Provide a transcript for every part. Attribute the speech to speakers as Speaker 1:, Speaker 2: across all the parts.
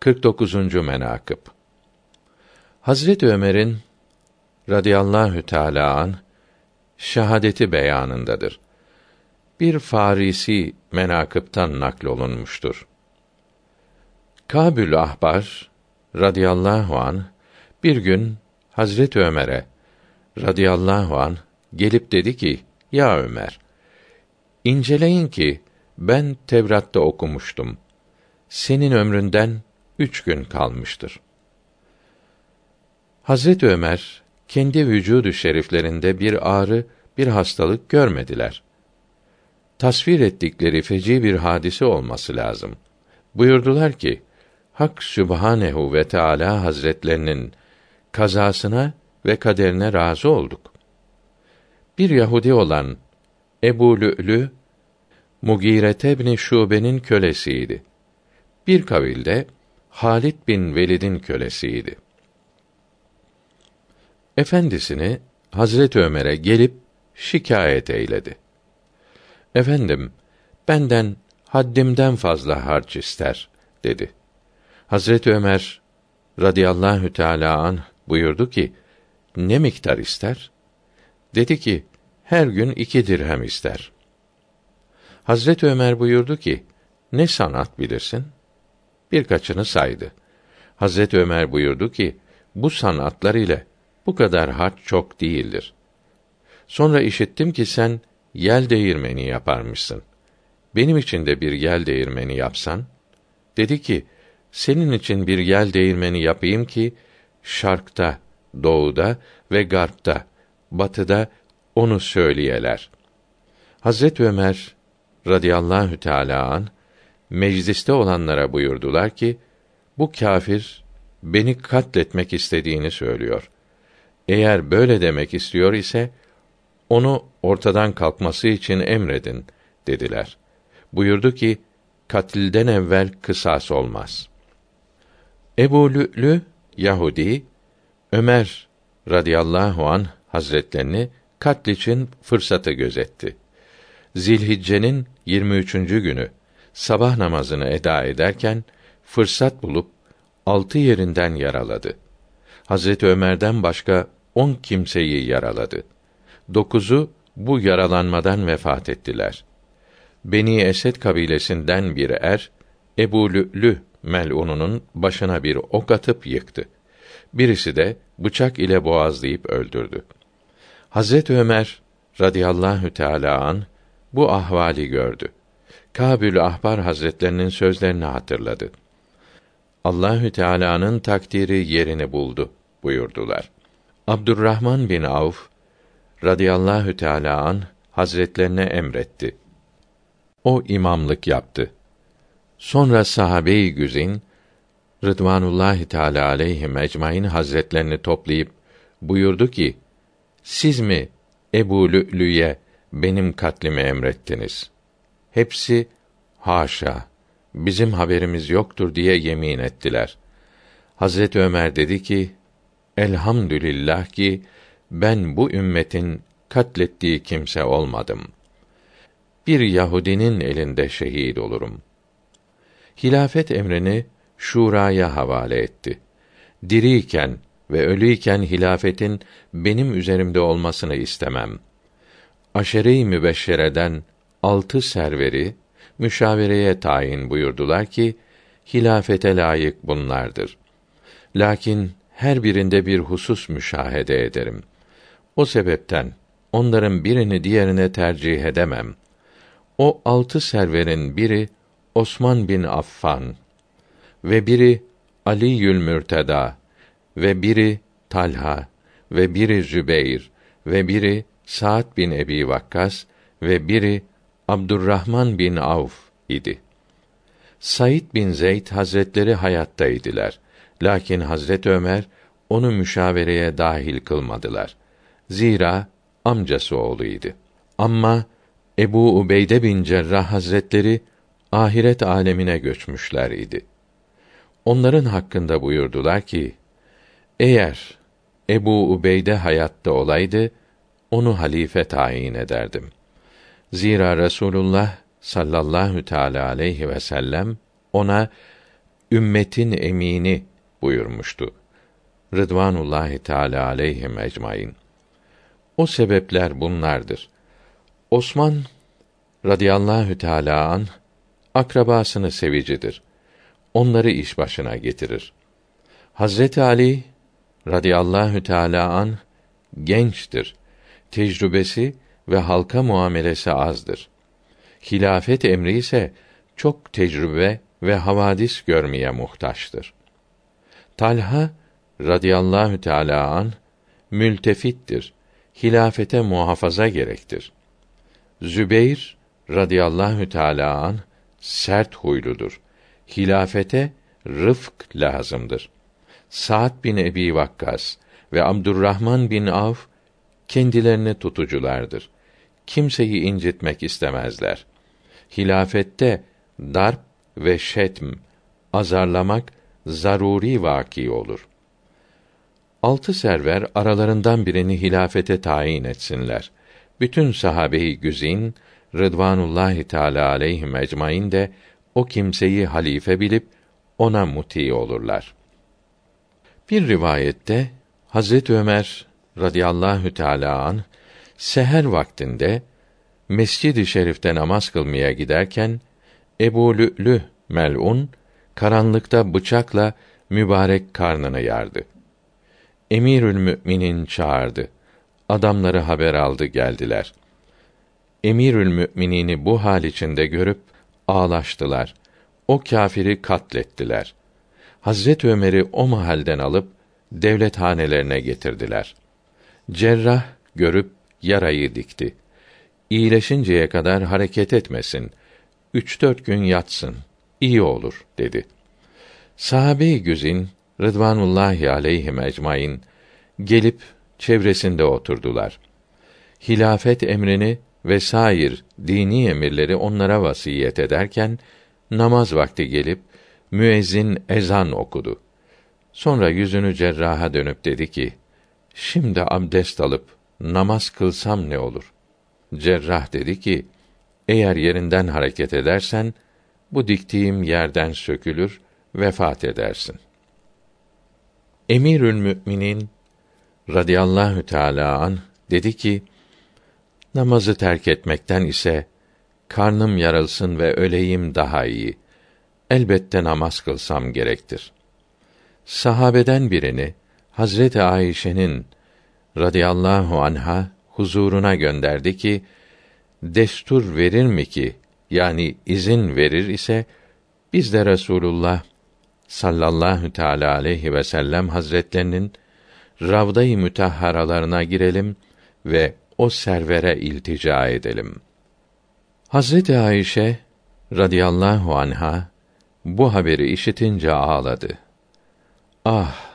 Speaker 1: 49. menakıb Hazret Ömer'in radıyallahu teala an şahadeti beyanındadır. Bir Farisi menakıptan naklolunmuştur. Kabül Ahbar radıyallahu an bir gün Hazret Ömer'e radıyallahu an gelip dedi ki: Ya Ömer, inceleyin ki ben Tevrat'ta okumuştum. Senin ömründen üç gün kalmıştır. Hazret Ömer kendi vücudu şeriflerinde bir ağrı, bir hastalık görmediler. Tasvir ettikleri feci bir hadise olması lazım. Buyurdular ki: Hak Sübhanehu ve Teala Hazretlerinin kazasına ve kaderine razı olduk. Bir Yahudi olan Ebu Lü'lü Mugire bin Şube'nin kölesiydi. Bir kavilde Halid bin Velid'in kölesiydi. Efendisini Hazret Ömer'e gelip şikayet eyledi. Efendim, benden haddimden fazla harç ister dedi. Hazret Ömer radıyallahu teala an buyurdu ki: Ne miktar ister? Dedi ki: Her gün iki dirhem ister. Hazret Ömer buyurdu ki: Ne sanat bilirsin? Birkaçını saydı. Hazret Ömer buyurdu ki: Bu sanatlar ile bu kadar harç çok değildir. Sonra işittim ki sen yel değirmeni yaparmışsın. Benim için de bir yel değirmeni yapsan. Dedi ki, senin için bir yel değirmeni yapayım ki, şarkta, doğuda ve garpta, batıda onu söyleyeler. Hazret Ömer radıyallahu teala an mecliste olanlara buyurdular ki bu kâfir beni katletmek istediğini söylüyor. Eğer böyle demek istiyor ise onu ortadan kalkması için emredin dediler. Buyurdu ki katilden evvel kısas olmaz. Ebu Lü'lü Yahudi Ömer radıyallahu an hazretlerini katl için fırsatı gözetti. Zilhicce'nin 23. günü sabah namazını eda ederken fırsat bulup altı yerinden yaraladı. Hazreti Ömer'den başka on kimseyi yaraladı. Dokuzu bu yaralanmadan vefat ettiler. Beni Esed kabilesinden bir er Ebu Lü'lü mel'ununun başına bir ok atıp yıktı. Birisi de bıçak ile boğazlayıp öldürdü. Hazret Ömer radıyallahu teala an bu ahvali gördü. Kabül Ahbar Hazretlerinin sözlerini hatırladı. Allahü Teala'nın takdiri yerini buldu buyurdular. Abdurrahman bin Avf radıyallahu teala an hazretlerine emretti. O imamlık yaptı. Sonra sahabe-i güzin Rıdvanullahi Teala aleyhi ecmaîn hazretlerini toplayıp buyurdu ki: Siz mi Ebu Lü'lü'ye benim katlimi emrettiniz? Hepsi haşa bizim haberimiz yoktur diye yemin ettiler. Hazret Ömer dedi ki: Elhamdülillah ki ben bu ümmetin katlettiği kimse olmadım. Bir Yahudinin elinde şehit olurum. Hilafet emrini şuraya havale etti. Diriyken ve ölüyken hilafetin benim üzerimde olmasını istemem. Aşere-i mübeşşereden altı serveri müşavereye tayin buyurdular ki hilafete layık bunlardır. Lakin her birinde bir husus müşahede ederim. O sebepten onların birini diğerine tercih edemem. O altı serverin biri Osman bin Affan ve biri Ali Yül Mürteda ve biri Talha ve biri Zübeyr ve biri Sa'd bin Ebi Vakkas ve biri Abdurrahman bin Avf idi. Said bin Zeyd Hazretleri hayattaydılar. Lakin Hazret Ömer onu müşavereye dahil kılmadılar. Zira amcası oğluydu. Ama Ebu Ubeyde bin Cerrah Hazretleri ahiret alemine göçmüşler idi. Onların hakkında buyurdular ki: Eğer Ebu Ubeyde hayatta olaydı, onu halife tayin ederdim. Zira Resulullah sallallahu teala aleyhi ve sellem ona ümmetin emini buyurmuştu. Rıdvanullahi Teala aleyhim ecmaîn. O sebepler bunlardır. Osman radıyallahu teala an akrabasını sevicidir. Onları iş başına getirir. Hazreti Ali radıyallahu teala an gençtir. Tecrübesi ve halka muamelesi azdır. Hilafet emri ise çok tecrübe ve havadis görmeye muhtaçtır. Talha radıyallahu teala an mültefittir. Hilafete muhafaza gerektir. Zübeyr radıyallahu teala an sert huyludur. Hilafete rıfk lazımdır. Sa'd bin Ebi Vakkas ve Abdurrahman bin Avf kendilerini tutuculardır. Kimseyi incitmek istemezler. Hilafette darp ve şetm, azarlamak zaruri vaki olur. Altı server aralarından birini hilafete tayin etsinler. Bütün sahabeyi güzin Rıdvanullahi Teala aleyhim ecmaîn de o kimseyi halife bilip ona muti olurlar. Bir rivayette Hazret Ömer radıyallahu teala an seher vaktinde Mescid-i Şerif'te namaz kılmaya giderken Ebu Lü'lü mel'un karanlıkta bıçakla mübarek karnını yardı. Emirül Müminin çağırdı. Adamları haber aldı geldiler. Emirül Müminini bu hal içinde görüp ağlaştılar. O kâfiri katlettiler. Hazret Ömer'i o mahalden alıp devlet hanelerine getirdiler. Cerrah görüp yarayı dikti. İyileşinceye kadar hareket etmesin. Üç dört gün yatsın. İyi olur dedi. Sahabe-i güzin Rıdvanullahi aleyhim ecmaîn gelip çevresinde oturdular. Hilafet emrini ve sair dini emirleri onlara vasiyet ederken namaz vakti gelip müezzin ezan okudu. Sonra yüzünü cerraha dönüp dedi ki: Şimdi abdest alıp namaz kılsam ne olur? Cerrah dedi ki: Eğer yerinden hareket edersen bu diktiğim yerden sökülür, vefat edersin. Emirül Müminin radıyallahu teala an dedi ki: Namazı terk etmekten ise karnım yarılsın ve öleyim daha iyi. Elbette namaz kılsam gerektir. Sahabeden birini Hazreti Ayşe'nin radıyallahu anha huzuruna gönderdi ki destur verir mi ki yani izin verir ise biz de Resulullah sallallahu teala aleyhi ve sellem hazretlerinin Ravda-i Mütahharalarına girelim ve o servere iltica edelim. Hazreti Ayşe radıyallahu anha bu haberi işitince ağladı. Ah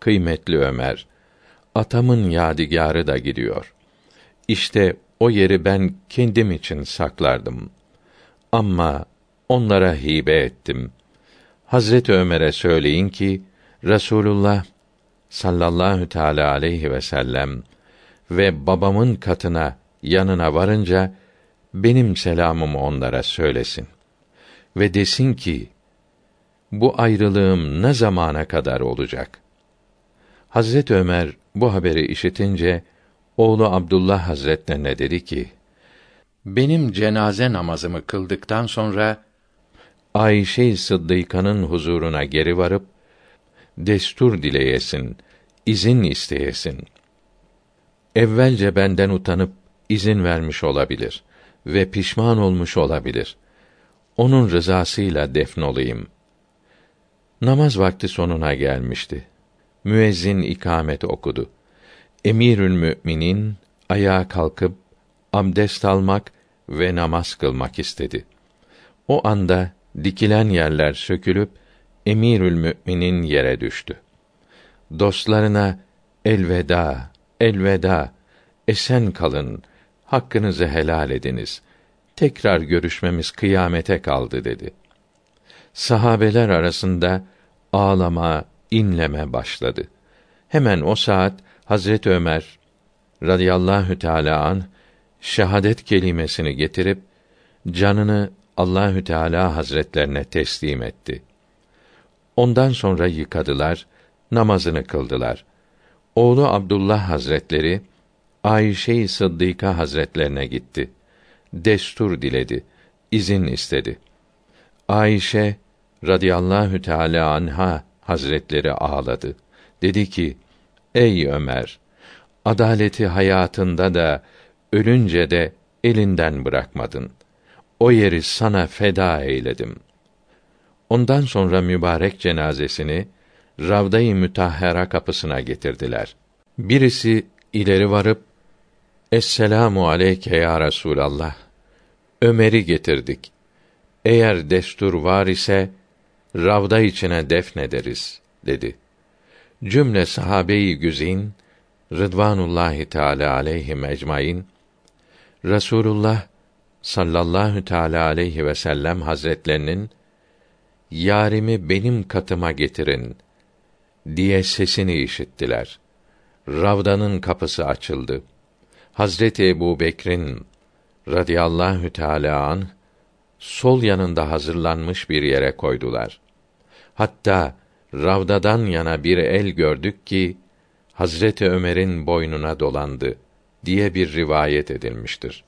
Speaker 1: kıymetli Ömer, atamın yadigarı da gidiyor. İşte o yeri ben kendim için saklardım. Ama onlara hibe ettim. Hazret Ömer'e söyleyin ki Resulullah sallallahu teala aleyhi ve sellem ve babamın katına yanına varınca benim selamımı onlara söylesin ve desin ki bu ayrılığım ne zamana kadar olacak? Hazret Ömer bu haberi işitince oğlu Abdullah Hazretlerine dedi ki: Benim cenaze namazımı kıldıktan sonra Ayşe Sıddıka'nın huzuruna geri varıp destur dileyesin, izin isteyesin. Evvelce benden utanıp izin vermiş olabilir ve pişman olmuş olabilir. Onun rızasıyla defnolayım. Namaz vakti sonuna gelmişti. Müezzin ikamet okudu. Emirül Müminin ayağa kalkıp abdest almak ve namaz kılmak istedi. O anda dikilen yerler sökülüp Emirül Müminin yere düştü. Dostlarına elveda, elveda, esen kalın, hakkınızı helal ediniz. Tekrar görüşmemiz kıyamete kaldı dedi. Sahabeler arasında ağlama, inleme başladı. Hemen o saat Hazret Ömer radıyallahu teala an şehadet kelimesini getirip canını Allahü Teala Hazretlerine teslim etti. Ondan sonra yıkadılar, namazını kıldılar. Oğlu Abdullah Hazretleri Ayşe-i Hazretlerine gitti. Destur diledi, izin istedi. Ayşe radıyallahu teala anha Hazretleri ağladı. Dedi ki: Ey Ömer, adaleti hayatında da ölünce de elinden bırakmadın. O yeri sana feda eyledim. Ondan sonra mübarek cenazesini Ravda-i Mütahhara kapısına getirdiler. Birisi ileri varıp Esselamu aleyke ya Resulallah. Ömer'i getirdik. Eğer destur var ise ravda içine defnederiz dedi. Cümle sahabeyi güzin Rıdvanullahi Teala aleyhim ecmaîn Resulullah sallallahu teala aleyhi ve sellem hazretlerinin yarimi benim katıma getirin diye sesini işittiler. Ravdanın kapısı açıldı. Hazreti Ebu Bekir'in radıyallahu teâlâ an sol yanında hazırlanmış bir yere koydular. Hatta Ravdadan yana bir el gördük ki Hazreti Ömer'in boynuna dolandı diye bir rivayet edilmiştir.